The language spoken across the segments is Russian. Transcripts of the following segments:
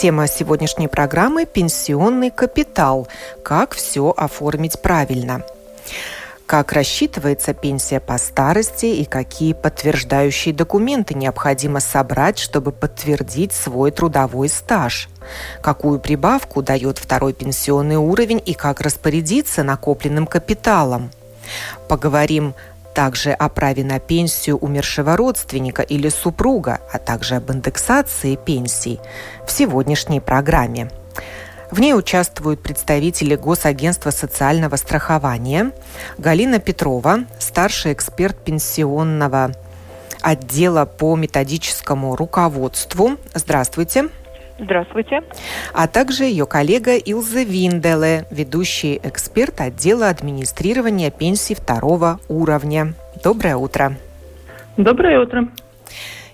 Тема сегодняшней программы – пенсионный капитал. Как все оформить правильно? Как рассчитывается пенсия по старости и какие подтверждающие документы необходимо собрать, чтобы подтвердить свой трудовой стаж? Какую прибавку дает второй пенсионный уровень и как распорядиться накопленным капиталом? Поговорим также о праве на пенсию умершего родственника или супруга, а также об индексации пенсий в сегодняшней программе. В ней участвуют представители Госагентства социального страхования, Галина Петрова, старший эксперт пенсионного отдела по методическому руководству. Здравствуйте. Здравствуйте. А также ее коллега Илза Винделе, ведущий эксперт отдела администрирования пенсий второго уровня. Доброе утро. Доброе утро.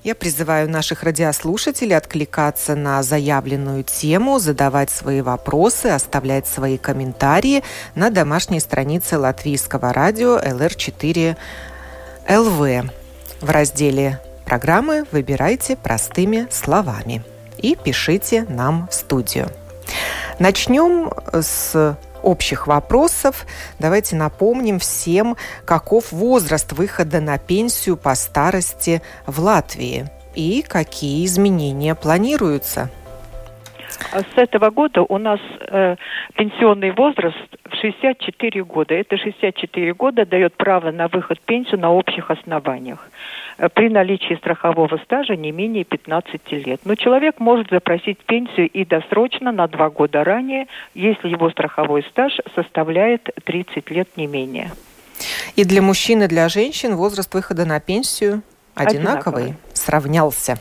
Я призываю наших радиослушателей откликаться на заявленную тему, задавать свои вопросы, оставлять свои комментарии на домашней странице латвийского радио LR4 ЛВ. В разделе программы выбирайте простыми словами и пишите нам в студию. Начнем с общих вопросов. Давайте напомним всем, каков возраст выхода на пенсию по старости в Латвии и какие изменения планируются. С этого года у нас э, пенсионный возраст в 64 года. Это 64 года дает право на выход пенсию на общих основаниях. Э, при наличии страхового стажа не менее 15 лет. Но человек может запросить пенсию и досрочно на два года ранее, если его страховой стаж составляет 30 лет не менее. И для мужчин и для женщин возраст выхода на пенсию одинаковый, одинаковый. сравнялся.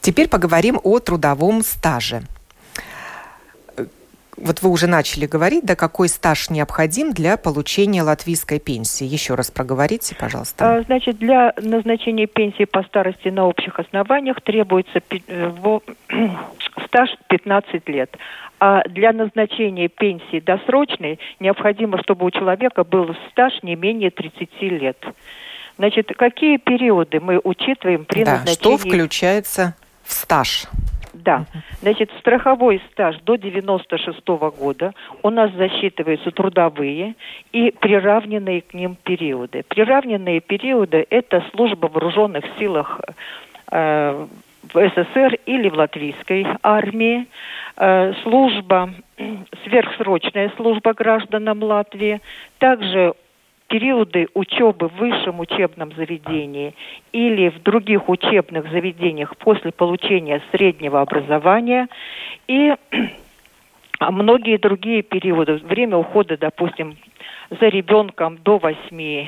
Теперь поговорим о трудовом стаже вот вы уже начали говорить, да, какой стаж необходим для получения латвийской пенсии. Еще раз проговорите, пожалуйста. А, значит, для назначения пенсии по старости на общих основаниях требуется э, стаж 15 лет. А для назначения пенсии досрочной необходимо, чтобы у человека был стаж не менее 30 лет. Значит, какие периоды мы учитываем при да, назначении... что включается в стаж? Да. Значит, страховой стаж до 96 -го года у нас засчитываются трудовые и приравненные к ним периоды. Приравненные периоды – это служба в вооруженных силах э, в СССР или в латвийской армии, э, служба, сверхсрочная служба гражданам Латвии, также периоды учебы в высшем учебном заведении или в других учебных заведениях после получения среднего образования и многие другие периоды. Время ухода, допустим, за ребенком до 8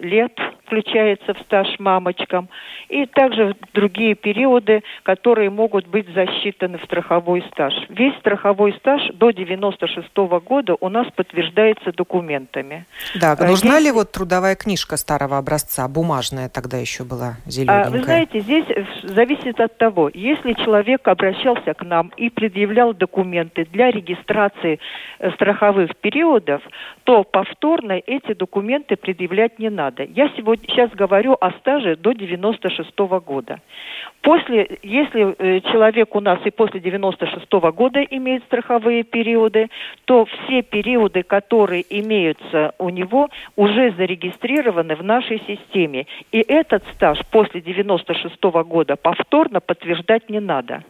лет включается в стаж мамочкам, и также другие периоды, которые могут быть засчитаны в страховой стаж. Весь страховой стаж до 96 -го года у нас подтверждается документами. Да, э, нужна Есть... ли вот трудовая книжка старого образца, бумажная тогда еще была зелененькая? А, вы знаете, здесь зависит от того, если человек обращался к нам и предъявлял документы для регистрации э, страховых периодов, то повторно эти документы предъявлять не надо. Я сегодня сейчас говорю о стаже до 96 -го года. После, если э, человек у нас и после 96 -го года имеет страховые периоды, то все периоды, которые имеются у него, уже зарегистрированы в нашей системе. И этот стаж после 96 -го года повторно подтверждать не надо.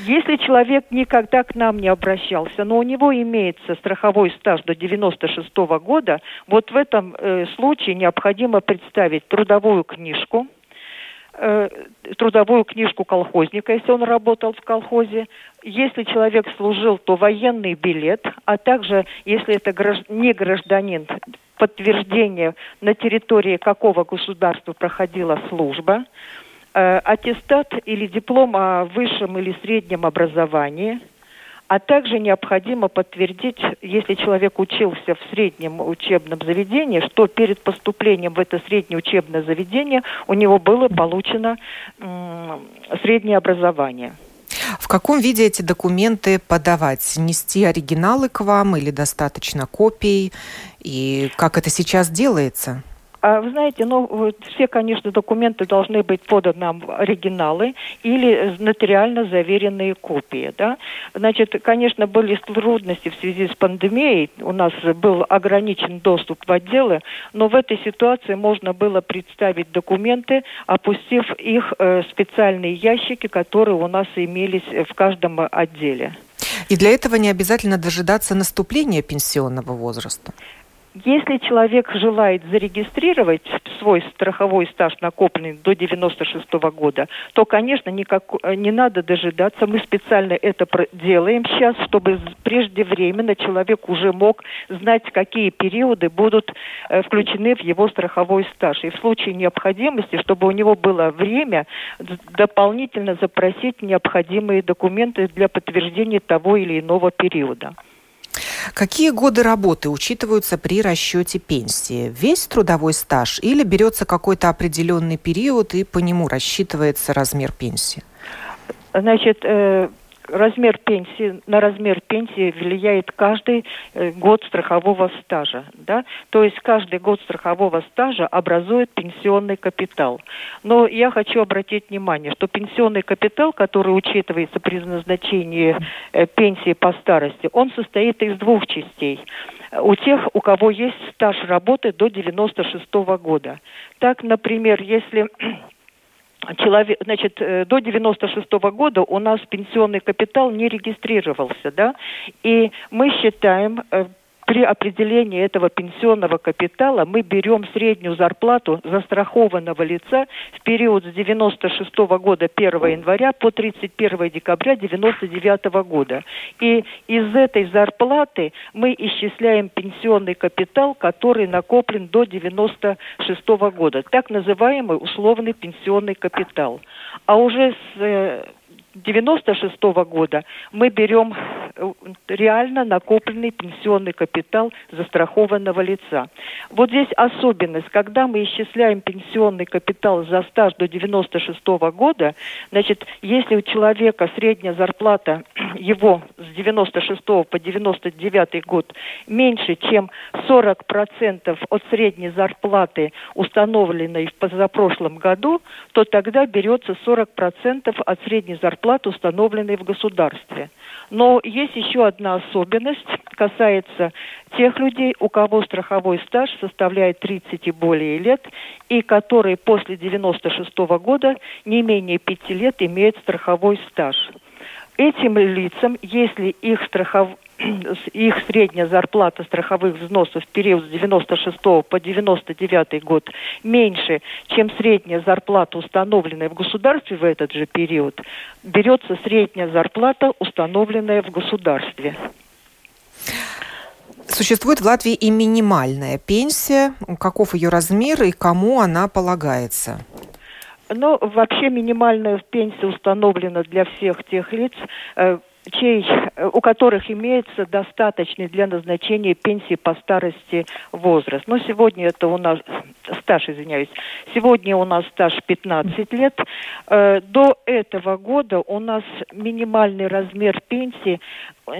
Если человек никогда к нам не обращался, но у него имеется страховой стаж до 96 -го года, вот в этом э, случае необходимо представить трудовую книжку, э, трудовую книжку колхозника, если он работал в колхозе. Если человек служил, то военный билет, а также, если это гражд... не гражданин, подтверждение на территории какого государства проходила служба – аттестат или диплом о высшем или среднем образовании, а также необходимо подтвердить, если человек учился в среднем учебном заведении, что перед поступлением в это среднее учебное заведение у него было получено среднее образование. В каком виде эти документы подавать? Нести оригиналы к вам или достаточно копий? И как это сейчас делается? А вы знаете, ну, все, конечно, документы должны быть поданы нам оригиналы или нотариально заверенные копии, да. Значит, конечно, были трудности в связи с пандемией, у нас был ограничен доступ в отделы, но в этой ситуации можно было представить документы, опустив их э, в специальные ящики, которые у нас имелись в каждом отделе. И для этого не обязательно дожидаться наступления пенсионного возраста. Если человек желает зарегистрировать свой страховой стаж накопленный до 96 -го года, то, конечно, никак, не надо дожидаться. Мы специально это делаем сейчас, чтобы преждевременно человек уже мог знать, какие периоды будут э, включены в его страховой стаж. И в случае необходимости, чтобы у него было время дополнительно запросить необходимые документы для подтверждения того или иного периода. Какие годы работы учитываются при расчете пенсии? Весь трудовой стаж или берется какой-то определенный период и по нему рассчитывается размер пенсии? Значит, э, размер пенсии, на размер пенсии влияет каждый э, год страхового стажа. Да? То есть каждый год страхового стажа образует пенсионный капитал. Но я хочу обратить внимание, что пенсионный капитал, который учитывается при назначении э, пенсии по старости, он состоит из двух частей у тех, у кого есть стаж работы до 96 -го года. Так, например, если человек, значит, э, до 96 -го года у нас пенсионный капитал не регистрировался, да, и мы считаем э, при определении этого пенсионного капитала мы берем среднюю зарплату застрахованного лица в период с 96 -го года 1 января по 31 декабря 99 -го года. И из этой зарплаты мы исчисляем пенсионный капитал, который накоплен до 96 -го года. Так называемый условный пенсионный капитал. А уже с э, 96 -го года мы берем э, реально накопленный пенсионный капитал застрахованного лица. Вот здесь особенность, когда мы исчисляем пенсионный капитал за стаж до 96 -го года, значит, если у человека средняя зарплата его с 96 по 99 год меньше, чем 40% от средней зарплаты, установленной в позапрошлом году, то тогда берется 40% от средней зарплаты зарплаты, установленные в государстве. Но есть еще одна особенность, касается тех людей, у кого страховой стаж составляет 30 и более лет, и которые после 96 -го года не менее 5 лет имеют страховой стаж. Этим лицам, если их страхов их средняя зарплата страховых взносов в период с 96 по 99 год меньше, чем средняя зарплата, установленная в государстве в этот же период, берется средняя зарплата, установленная в государстве. Существует в Латвии и минимальная пенсия. Каков ее размер и кому она полагается? Ну, вообще минимальная пенсия установлена для всех тех лиц, э, чей, э, у которых имеется достаточный для назначения пенсии по старости возраст. Но сегодня это у нас стаж, извиняюсь, сегодня у нас стаж 15 лет. Э, до этого года у нас минимальный размер пенсии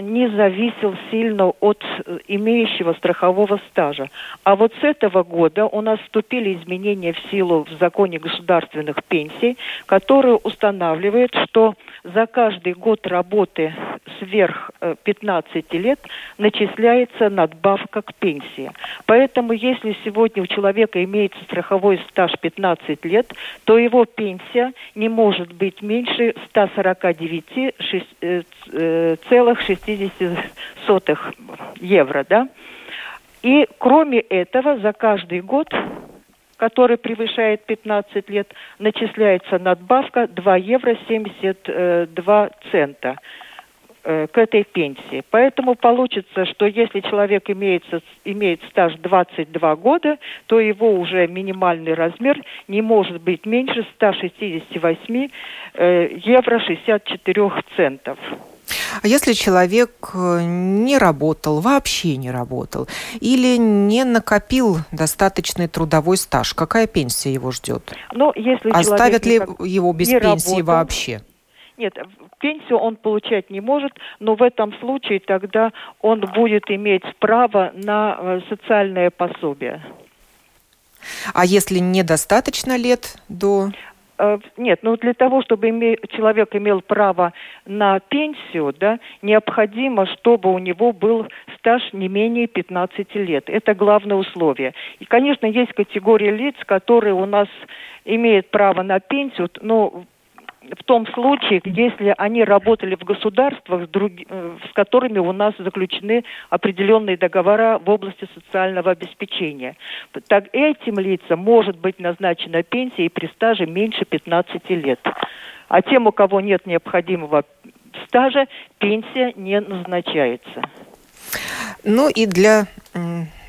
не зависел сильно от э, имеющего страхового стажа. А вот с этого года у нас вступили изменения в силу в законе государственных пенсий, которые устанавливают, что за каждый год работы сверх 15 э, лет начисляется надбавка к пенсии. Поэтому если сегодня у человека имеется страховой стаж 15 лет, то его пенсия не может быть меньше 149,6 э, евро. Да? И кроме этого за каждый год который превышает 15 лет, начисляется надбавка 2 евро 72 цента э, к этой пенсии. Поэтому получится, что если человек имеет, имеет стаж 22 года, то его уже минимальный размер не может быть меньше 168 э, евро 64 центов. А если человек э, не работал, вообще не работал, или не накопил достаточный трудовой стаж, какая пенсия его ждет? Ну, если Оставят ли его без пенсии работал, вообще? Нет, пенсию он получать не может, но в этом случае тогда он будет иметь право на э, социальное пособие. А если недостаточно лет до Э, нет, ну для того, чтобы име, человек имел право на пенсию, да, необходимо, чтобы у него был стаж не менее 15 лет. Это главное условие. И, конечно, есть категория лиц, которые у нас имеют право на пенсию, но в том случае, если они работали в государствах, с, друг... Э, с которыми у нас заключены определенные договора в области социального обеспечения. Так этим лицам может быть назначена пенсия и при стаже меньше 15 лет. А тем, у кого нет необходимого стажа, пенсия не назначается. Ну и для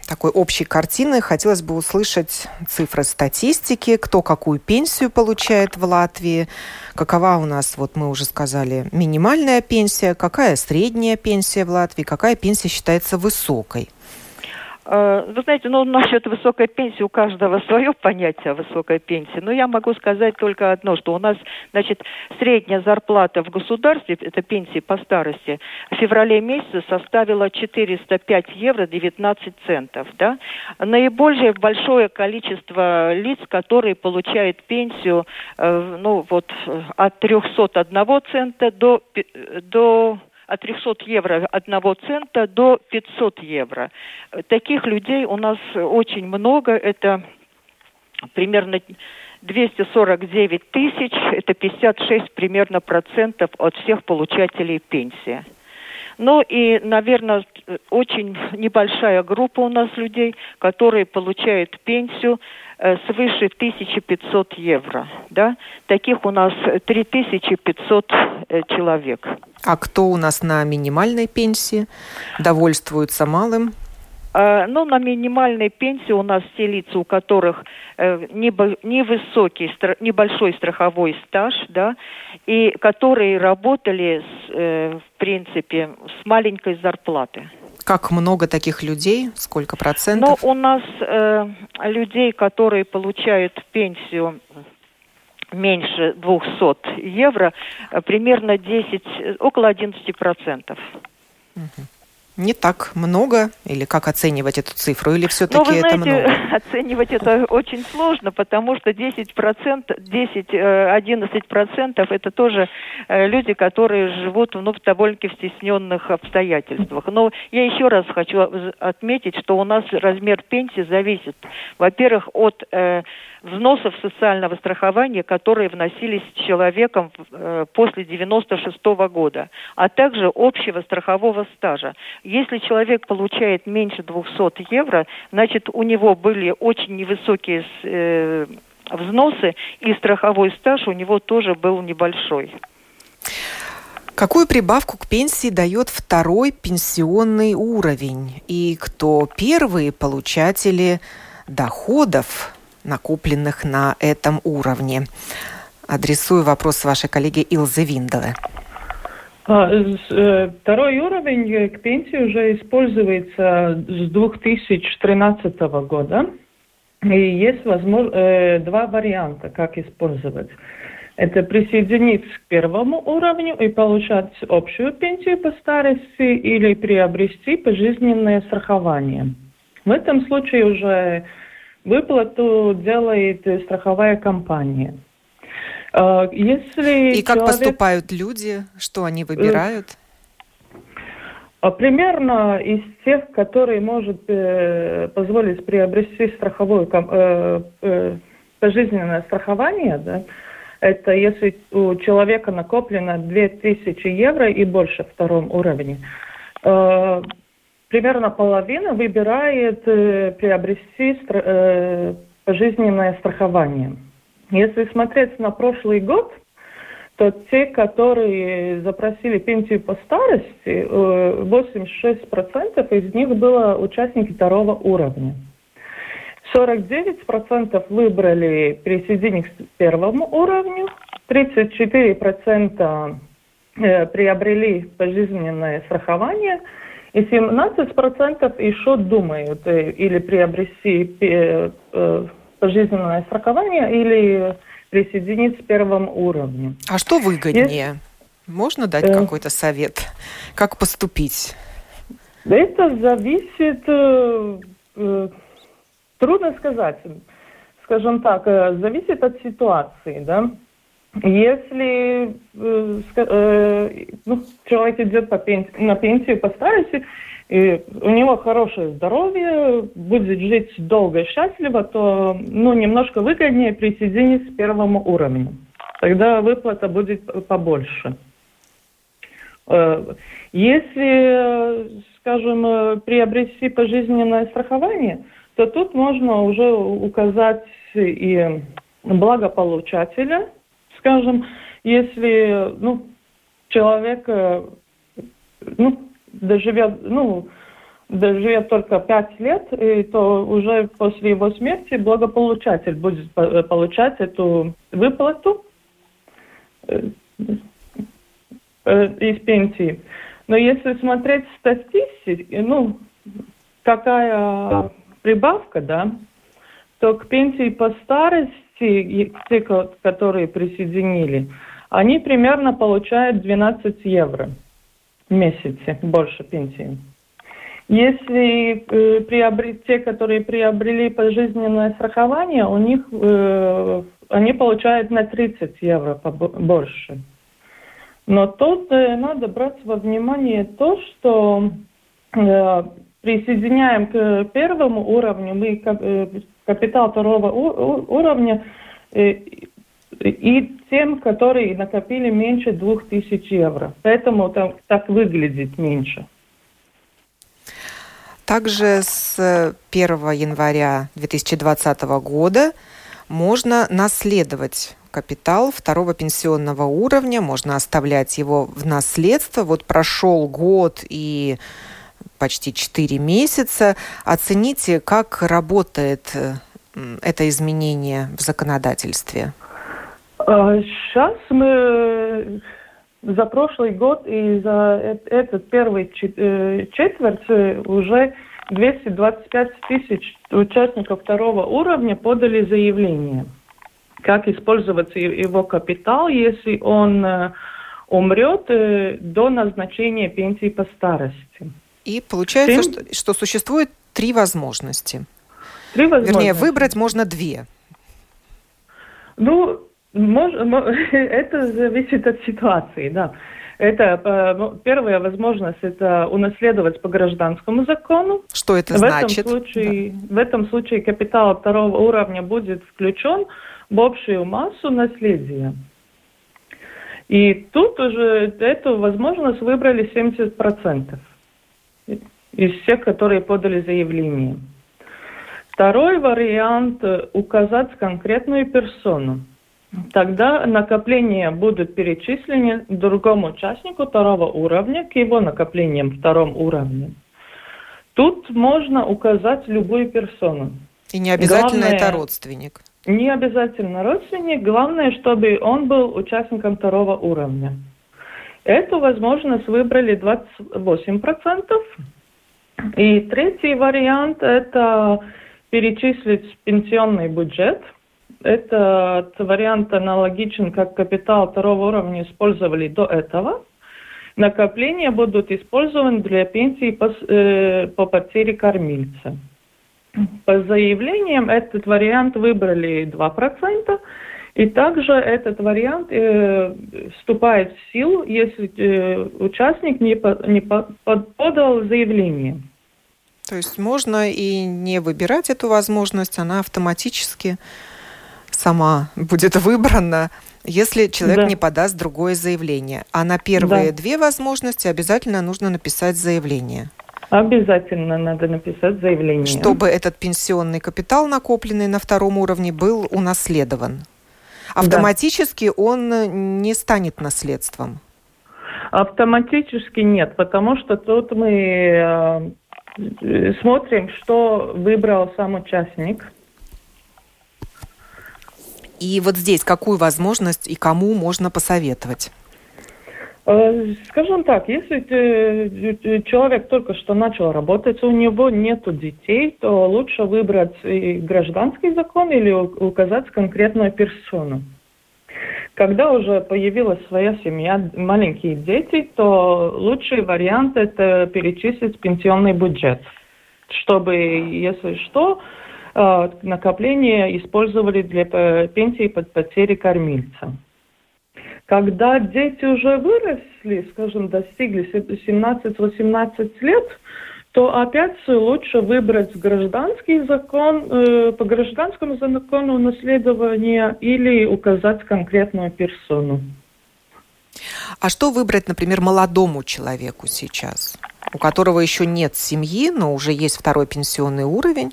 такой общей картины хотелось бы услышать цифры статистики, кто какую пенсию получает в Латвии, какова у нас, вот мы уже сказали, минимальная пенсия, какая средняя пенсия в Латвии, какая пенсия считается высокой. Э, вы знаете, ну, насчет высокой пенсии у каждого свое понятие о высокой пенсии. Но я могу сказать только одно, что у нас, значит, средняя зарплата в государстве, это пенсии по старости, в феврале месяце составила 405 евро 19 центов, да. Наиболее большое количество лиц, которые получают пенсию, э, ну, вот, от 301 цента до, до от 300 евро одного цента до 500 евро. Таких людей у нас очень много. Это примерно 249 тысяч, это 56 примерно процентов от всех получателей пенсии. Ну и, наверное, очень небольшая группа у нас людей, которые получают пенсию свыше 1500 евро. Да? Таких у нас 3500 э, человек. А кто у нас на минимальной пенсии? Довольствуются малым? Э, ну, на минимальной пенсии у нас те лица, у которых э, невысокий, небольшой страховой стаж, да, и которые работали, э, в принципе, с маленькой зарплаты. Как много таких людей? Сколько процентов? Ну, у нас э, людей, которые получают пенсию меньше 200 евро, примерно 10, около 11 процентов. Угу не так много? Или как оценивать эту цифру? Или все-таки ну, это знаете, много? оценивать это очень сложно, потому что 10%, 10-11% это тоже э, люди, которые живут ну, в довольно-таки стесненных обстоятельствах. Но я еще раз хочу отметить, что у нас размер пенсии зависит, во-первых, от э, взносов социального страхования, которые вносились человеком э, после 96 -го года, а также общего страхового стажа. Если человек получает меньше 200 евро, значит, у него были очень невысокие э, взносы, и страховой стаж у него тоже был небольшой. Какую прибавку к пенсии дает второй пенсионный уровень? И кто первые получатели доходов накопленных на этом уровне? Адресую вопрос вашей коллеге Илзе Винделе. А, э, второй уровень к пенсии уже используется с 2013 года. И есть возможно, э, два варианта, как использовать. Это присоединиться к первому уровню и получать общую пенсию по старости или приобрести пожизненное страхование. В этом случае уже Выплату делает страховая компания. А, если И как человек... поступают люди? Что они выбирают? А, примерно из тех, которые может э, позволить приобрести страховую э, э, пожизненное страхование, да, это если у человека накоплено 2000 евро и больше втором уровне. Э, примерно половина выбирает э, приобрести стра- э, пожизненное страхование. Если смотреть на прошлый год, то те, которые запросили пенсию по старости, 86% э, из них было участники второго уровня. 49% выбрали присоединиться к первому уровню, 34% э, приобрели пожизненное страхование, и 17% еще думают э, или приобрести э, э, пожизненное страхование, или присоединиться к первому уровню. А что выгоднее? Есть... Можно дать э... какой-то совет? Как поступить? Это зависит, э, э, трудно сказать, скажем так, э, зависит от ситуации, да. Если э, э, ну, человек идет по пенсии, на пенсию по старости, и у него хорошее здоровье, будет жить долго и счастливо, то ну, немножко выгоднее присоединиться к первому уровню. Тогда выплата будет побольше. Э, если, скажем, приобрести пожизненное страхование, то тут можно уже указать и благополучателя, скажем, если ну, человек ну, доживет, ну, доживет только пять лет, и то уже после его смерти благополучатель будет получать эту выплату э, э, из пенсии. Но если смотреть статистику, ну, какая прибавка, да, то к пенсии по старости, те, которые присоединили, они примерно получают 12 евро в месяце, больше пенсии. Если э, приобрели, те, которые приобрели пожизненное страхование, у них э, они получают на 30 евро больше. Но тут э, надо брать во внимание то, что э, присоединяем к первому уровню, мы э, капитал второго уровня э, и тем, которые накопили меньше 2000 евро. Поэтому там, так выглядит меньше. Также с 1 января 2020 года можно наследовать капитал второго пенсионного уровня, можно оставлять его в наследство. Вот прошел год и почти 4 месяца. Оцените, как работает э, это изменение в законодательстве? Сейчас а, мы за прошлый год и за этот первый э, четверть уже 225 тысяч участников второго уровня подали заявление, как использовать его капитал, если он э, умрет до назначения пенсии по старости. И получается, Ты... что, что существует три возможности. Три возможности. Вернее, выбрать можно две. Ну, мож, это зависит от ситуации, да. Это э, первая возможность это унаследовать по гражданскому закону. Что это в значит? Этом случае, да. В этом случае капитал второго уровня будет включен в общую массу наследия. И тут уже эту возможность выбрали 70% из всех, которые подали заявление. Второй вариант – указать конкретную персону. Тогда накопления будут перечислены другому участнику второго уровня к его накоплениям втором уровне. Тут можно указать любую персону. И не обязательно Главное, это родственник. Не обязательно родственник. Главное, чтобы он был участником второго уровня. Эту возможность выбрали 28%. И третий вариант – это перечислить пенсионный бюджет. Этот вариант аналогичен, как капитал второго уровня использовали до этого. Накопления будут использованы для пенсии по, э, по потере кормильца. По заявлениям этот вариант выбрали 2%. И также этот вариант э, вступает в силу, если э, участник не, по, не по, подал заявление. То есть можно и не выбирать эту возможность, она автоматически сама будет выбрана, если человек да. не подаст другое заявление. А на первые да. две возможности обязательно нужно написать заявление. Обязательно надо написать заявление. Чтобы этот пенсионный капитал, накопленный на втором уровне, был унаследован. Автоматически да. он не станет наследством. Автоматически нет, потому что тут мы э, смотрим, что выбрал сам участник. И вот здесь какую возможность и кому можно посоветовать? Э, скажем так, если человек только что начал работать, у него нет детей, то лучше выбрать гражданский закон или указать конкретную персону. Когда уже появилась своя семья, маленькие дети, то лучший вариант это перечислить пенсионный бюджет, чтобы, если что, э, накопление использовали для пенсии под потери кормильца. Когда дети уже выросли, скажем, достигли 17-18 лет, то опять лучше выбрать гражданский закон, э, по гражданскому закону наследования или указать конкретную персону. А что выбрать, например, молодому человеку сейчас, у которого еще нет семьи, но уже есть второй пенсионный уровень?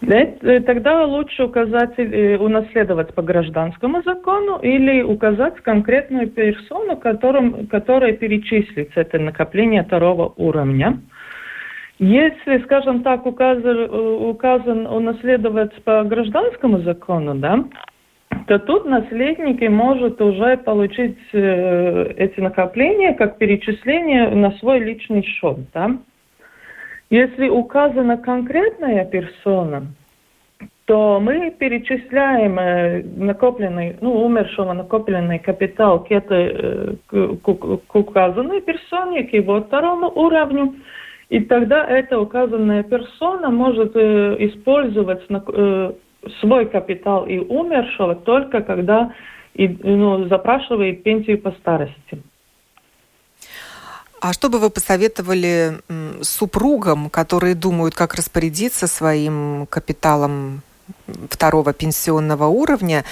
Э, тогда лучше указать, э, унаследовать по гражданскому закону или указать конкретную персону, которым, которая перечислится это накопление второго уровня. Если, скажем так, указан, указан унаследовать по гражданскому закону, да, то тут наследники может уже получить э, эти накопления как перечисление на свой личный счет. Да? Если указана конкретная персона, то мы перечисляем э, накопленный, ну, умершего накопленный капитал к, этой, э, к, к, указанной персоне, к его второму уровню, и тогда эта указанная персона может э, использовать свой капитал и умершего только когда ну, запрашивает пенсию по старости. А что бы вы посоветовали супругам, которые думают, как распорядиться своим капиталом второго пенсионного уровня?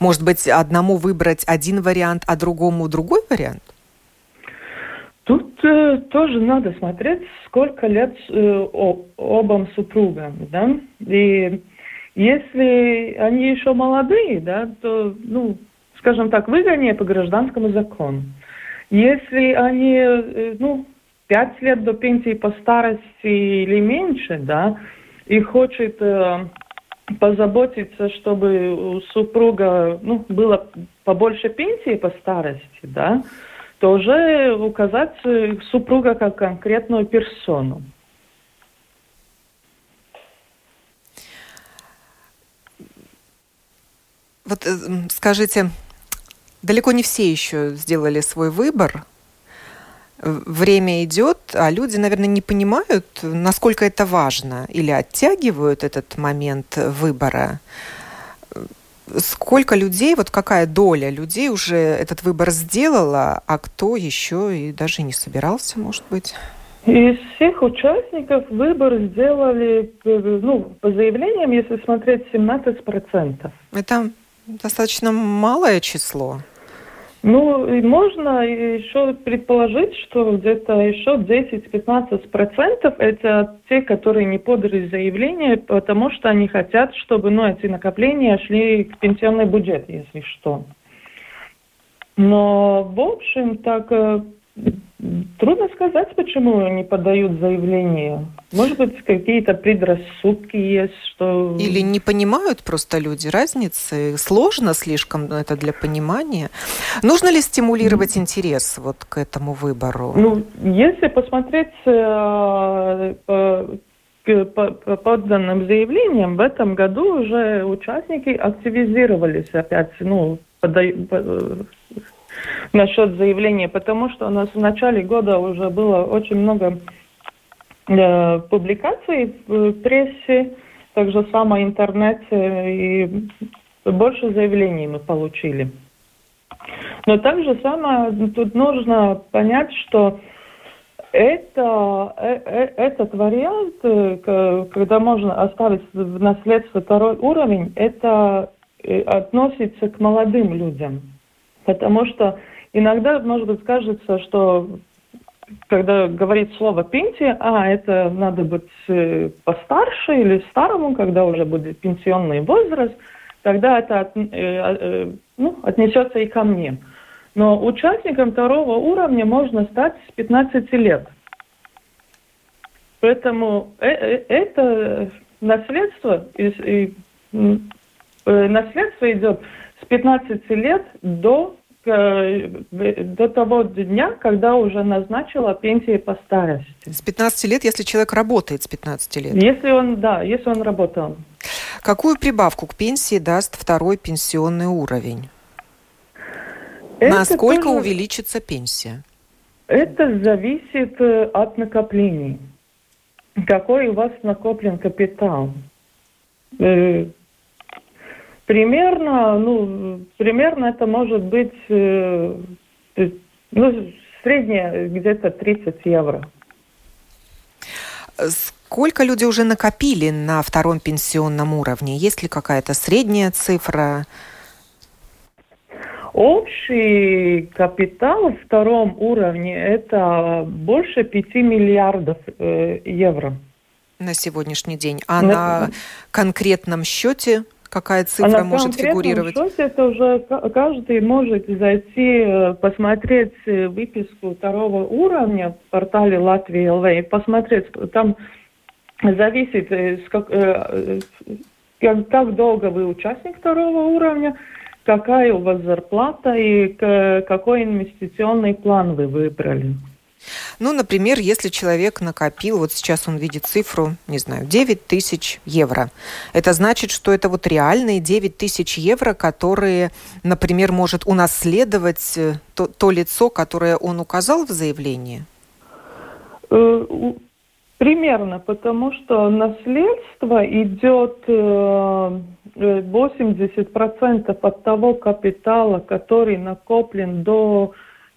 Может быть, одному выбрать один вариант, а другому другой вариант? Тут э, тоже надо смотреть, сколько лет э, обам супругам, да, и если они еще молодые, да, то, ну, скажем так, выгоднее по гражданскому закону. Если они, э, ну, пять лет до пенсии по старости или меньше, да, и хочет э, позаботиться, чтобы у супруга, ну, было побольше пенсии по старости, да, то уже указать э, супруга как конкретную персону. Вот э, скажите, далеко не все еще сделали свой выбор. Время идет, а люди, наверное, не понимают, насколько это важно, или оттягивают этот момент выбора сколько людей, вот какая доля людей уже этот выбор сделала, а кто еще и даже не собирался, может быть? Из всех участников выбор сделали, ну, по заявлениям, если смотреть, 17%. Это достаточно малое число. Ну, и можно еще предположить, что где-то еще 10-15% это те, которые не подали заявление, потому что они хотят, чтобы ну, эти накопления шли в пенсионный бюджет, если что. Но, в общем, так э, Трудно сказать, почему они подают заявление. Может быть, какие-то предрассудки есть, что... Или не понимают просто люди разницы. Сложно слишком это для понимания. Нужно ли стимулировать интерес вот к этому выбору? Ну, если посмотреть э, по, по, по подданным заявлениям, в этом году уже участники активизировались опять, ну, подай, насчет заявления, потому что у нас в начале года уже было очень много э, публикаций в прессе, также само интернете, и больше заявлений мы получили. Но также самое тут нужно понять, что это, э, э, этот вариант, когда можно оставить в наследство второй уровень, это относится к молодым людям. Потому что иногда, может быть, кажется, что когда говорит слово пенсия, а, это надо быть э, постарше или старому, когда уже будет пенсионный возраст, тогда это от, э, э, ну, отнесется и ко мне. Но участником второго уровня можно стать с 15 лет. Поэтому это наследство, и, и, наследство идет с 15 лет до э, до того дня, когда уже назначила пенсию по старости. С 15 лет, если человек работает с 15 лет? Если он, да, если он работал. Какую прибавку к пенсии даст второй пенсионный уровень? Это Насколько тоже... увеличится пенсия? Это зависит э, от накоплений. Какой у вас накоплен капитал? Примерно, ну, примерно это может быть, э, ну, среднее где-то 30 евро. Сколько люди уже накопили на втором пенсионном уровне? Есть ли какая-то средняя цифра? Общий капитал в втором уровне – это больше 5 миллиардов э, евро. На сегодняшний день. А на, на конкретном счете какая цифра а может фигурировать? Счете это уже каждый может зайти, э, посмотреть э, выписку второго уровня в портале Латвии ЛВ и посмотреть, там зависит, э, как, как долго вы участник второго уровня, какая у вас зарплата и какой инвестиционный план вы выбрали. Ну, например, если человек накопил, вот сейчас он видит цифру, не знаю, 9 тысяч евро. Это значит, что это вот реальные 9 тысяч евро, которые, например, может унаследовать э, то, то лицо, которое он указал в заявлении? Э, примерно, потому что наследство идет э, 80% от того капитала, который накоплен до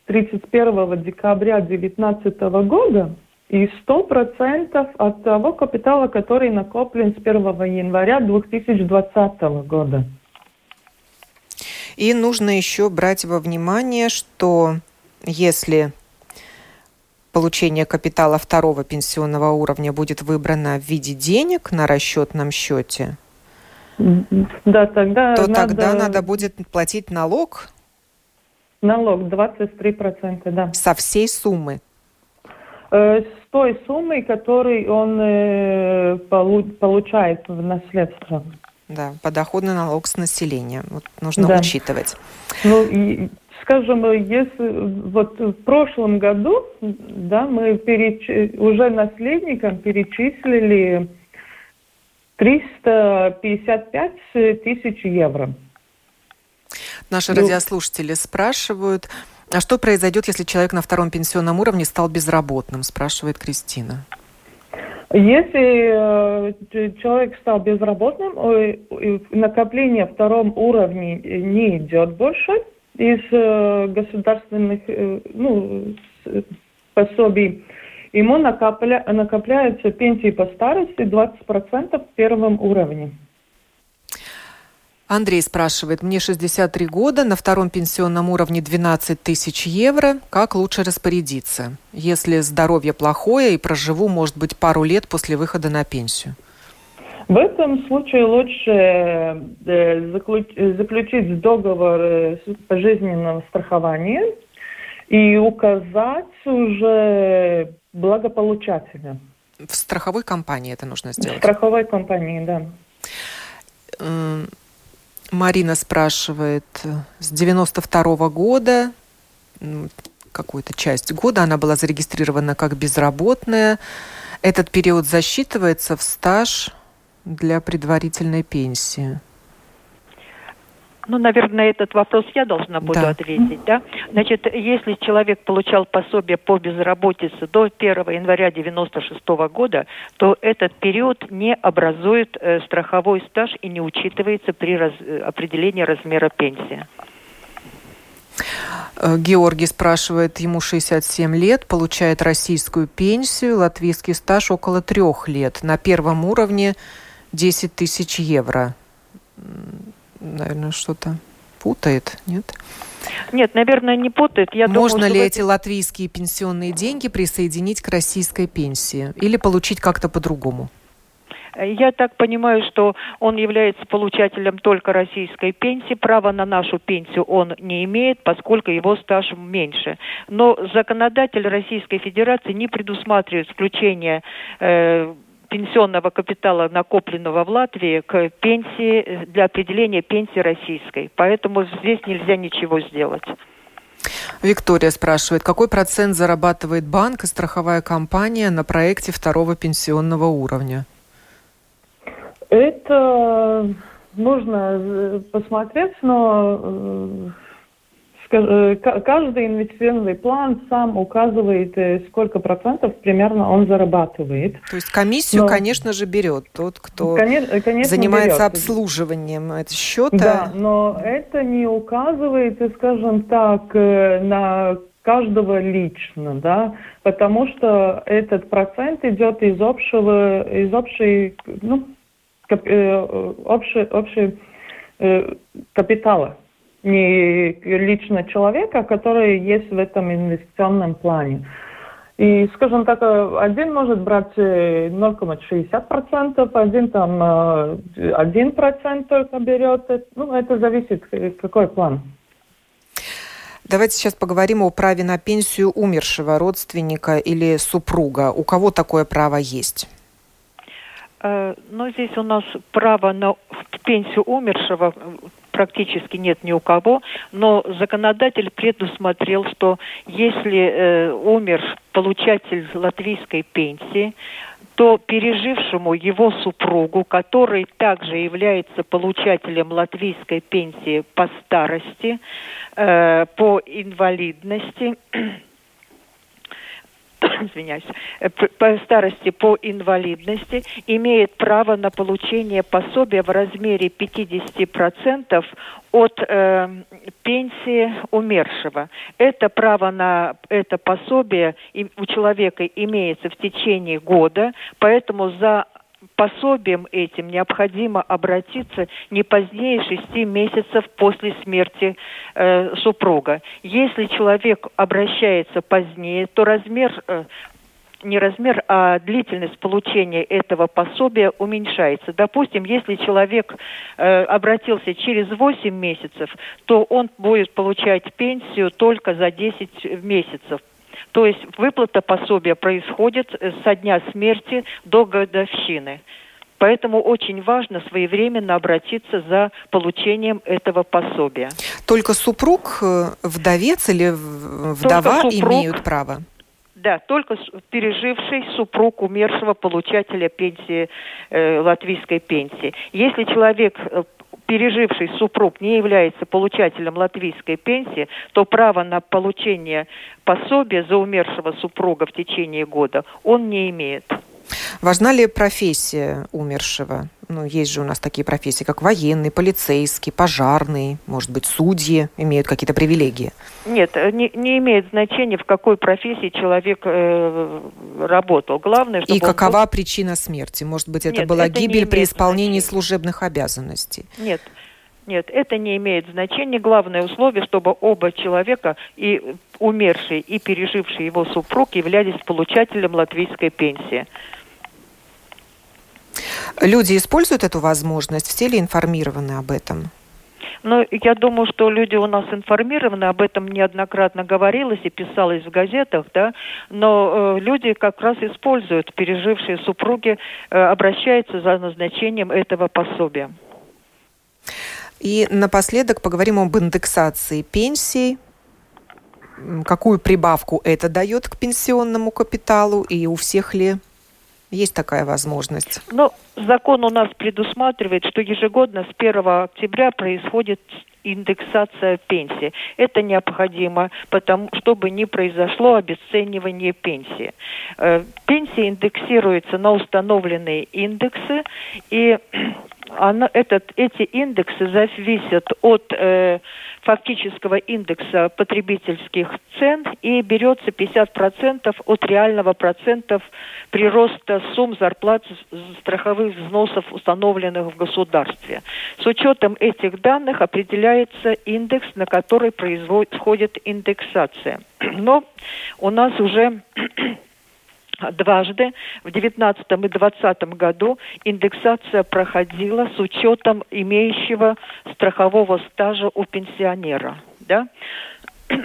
31 декабря 2019 года, и 100% от того капитала, который накоплен с 1 января 2020 года. И нужно еще брать во внимание, что если получение капитала второго пенсионного уровня будет выбрано в виде денег на расчетном счете, да, тогда то надо... тогда надо будет платить налог. Налог 23%, да. Со всей суммы? Э, с той суммы, которую он э, полу получает в наследство. Да, подоходный налог с населения. Вот нужно да. учитывать. Ну, и, скажем, если вот в прошлом году, да, мы переч... уже наследникам перечислили 355 тысяч евро. Наши ну, радиослушатели спрашивают, а что произойдет, если человек на втором пенсионном уровне стал безработным, спрашивает Кристина. Если э, человек стал безработным, э, накопление втором уровне не идет больше из э, государственных ну, пособий, ему накопля, накопляются пенсии по старости 20% в первом уровне. Андрей спрашивает, мне 63 года, на втором пенсионном уровне 12 тысяч евро. Как лучше распорядиться, если здоровье плохое и проживу, может быть, пару лет после выхода на пенсию? В этом случае лучше э, заключить договор э, пожизненного страхования и указать уже благополучателя. В страховой компании это нужно сделать? В страховой компании, да. Марина спрашивает, с 92 -го года, какую-то часть года она была зарегистрирована как безработная. Этот период засчитывается в стаж для предварительной пенсии. Ну, наверное, на этот вопрос я должна буду да. ответить, да? Значит, если человек получал пособие по безработице до 1 января 96 года, то этот период не образует э, страховой стаж и не учитывается при раз, э, определении размера пенсии. Э, Георгий спрашивает, ему 67 лет, получает российскую пенсию, латвийский стаж около трех лет, на первом уровне 10 тысяч евро наверное, что-то путает, нет? Нет, наверное, не путает. Я Можно думаю, ли эти латвийские пенсионные деньги присоединить к российской пенсии или получить как-то по-другому? Я так понимаю, что он является получателем только российской пенсии. Право на нашу пенсию он не имеет, поскольку его стаж меньше. Но законодатель Российской Федерации не предусматривает включение э, пенсионного капитала, накопленного в Латвии, к пенсии, для определения пенсии российской. Поэтому здесь нельзя ничего сделать. Виктория спрашивает, какой процент зарабатывает банк и страховая компания на проекте второго пенсионного уровня? Это нужно э, посмотреть, но э, каждый инвестиционный план сам указывает, э, сколько процентов примерно он зарабатывает. То есть комиссию, Но, конечно же, берет тот, кто конечно, конечно занимается берет. обслуживанием этого счета. Да, но это не указывает, скажем так, э, на каждого лично, да, потому что этот процент идет из общего, из общей, ну, э, общей, общей э, капитала не лично человека, который есть в этом инвестиционном плане. И, скажем так, один может брать 0,60%, один там 1% только берет. Ну, это зависит, какой план. Давайте сейчас поговорим о праве на пенсию умершего родственника или супруга. У кого такое право есть? Э, ну, здесь у нас право на пенсию умершего практически нет ни у кого, но законодатель предусмотрел, что если э, умер получатель латвийской пенсии, то пережившему его супругу, который также является получателем латвийской пенсии по старости, э, по инвалидности, извиняюсь, э, по старости по инвалидности имеет право на получение пособия в размере 50% от э, пенсии умершего. Это право на это пособие у человека имеется в течение года, поэтому за пособием этим необходимо обратиться не позднее шести месяцев после смерти э, супруга. Если человек обращается позднее, то размер э, не размер, а длительность получения этого пособия уменьшается. Допустим, если человек э, обратился через 8 месяцев, то он будет получать пенсию только за 10 месяцев. То есть выплата пособия происходит со дня смерти до годовщины. Поэтому очень важно своевременно обратиться за получением этого пособия. Только супруг, э, вдовец или вдова супруг, имеют право? Да, только переживший супруг умершего получателя пенсии, э, латвийской пенсии. Если человек э, переживший супруг не является получателем латвийской пенсии, то право на получение пособия за умершего супруга в течение года он не имеет. Важна ли профессия умершего? Ну, есть же у нас такие профессии, как военный, полицейский, пожарный, может быть, судьи имеют какие-то привилегии? Нет, э, не, не имеет значения, в какой профессии человек э, работал. Главное, чтобы... И какова был... причина смерти? Может быть, это Нет, была это гибель при исполнении значения. служебных обязанностей? Нет, нет, это не имеет значения. Главное условие, чтобы оба человека, и умерший, и переживший его супруг, являлись получателем латвийской пенсии. Люди используют эту возможность? Все ли информированы об этом? Ну, я думаю, что люди у нас информированы, об этом неоднократно говорилось и писалось в газетах, да, но э, люди как раз используют, пережившие супруги, э, обращаются за назначением этого пособия. И напоследок поговорим об индексации пенсий. Какую прибавку это дает к пенсионному капиталу и у всех ли есть такая возможность? Ну, закон у нас предусматривает, что ежегодно с 1 октября происходит индексация пенсии. Это необходимо, потому, чтобы не произошло обесценивание пенсии. Э, пенсия индексируется на установленные индексы, и она, этот, эти индексы зависят от э, фактического индекса потребительских цен и берется 50% от реального процентов прироста сумм зарплат страховых взносов, установленных в государстве. С учетом этих данных определяется индекс, на который происходит индексация. Но у нас уже дважды в 2019 и 2020 году индексация проходила с учетом имеющего страхового стажа у пенсионера. Да?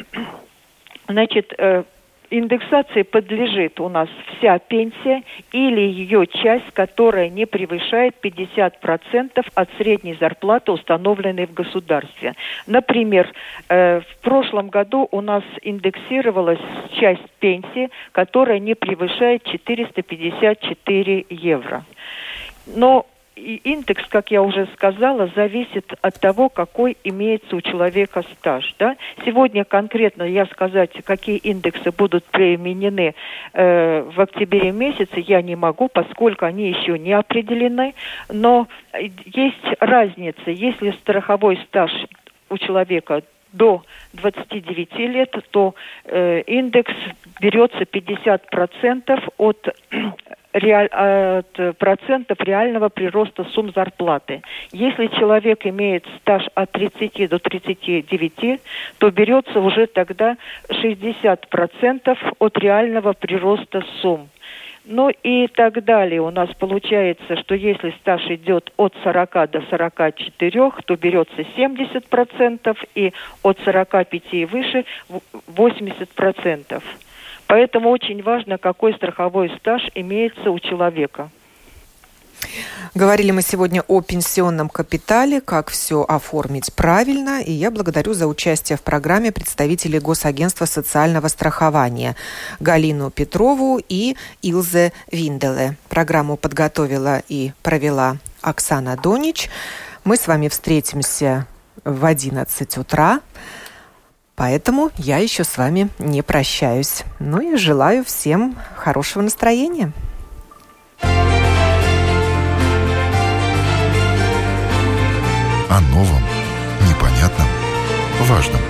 Значит, э, индексации подлежит у нас вся пенсия или ее часть, которая не превышает 50% от средней зарплаты, установленной в государстве. Например, э, в прошлом году у нас индексировалась часть пенсии, которая не превышает 454 евро. Но и индекс, как я уже сказала, зависит от того, какой имеется у человека стаж. Да? Сегодня конкретно я сказать, какие индексы будут применены э, в октябре месяце, я не могу, поскольку они еще не определены. Но есть разница, если страховой стаж у человека до 29 лет, то э, индекс берется 50% от реаль, от процентов реального прироста сумм зарплаты. Если человек имеет стаж от 30 до 39, то берется уже тогда 60% от реального прироста сумм. Ну и так далее. У нас получается, что если стаж идет от 40 до 44, то берется 70%, и от 45 и выше 80%. Поэтому очень важно, какой страховой стаж имеется у человека. Говорили мы сегодня о пенсионном капитале, как все оформить правильно, и я благодарю за участие в программе представителей Госагентства социального страхования Галину Петрову и Илзе Винделе. Программу подготовила и провела Оксана Донич. Мы с вами встретимся в 11 утра. Поэтому я еще с вами не прощаюсь. Ну и желаю всем хорошего настроения. О новом, непонятном, важном.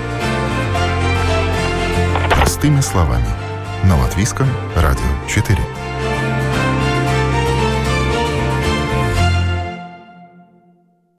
Простыми словами. На Латвийском радио 4.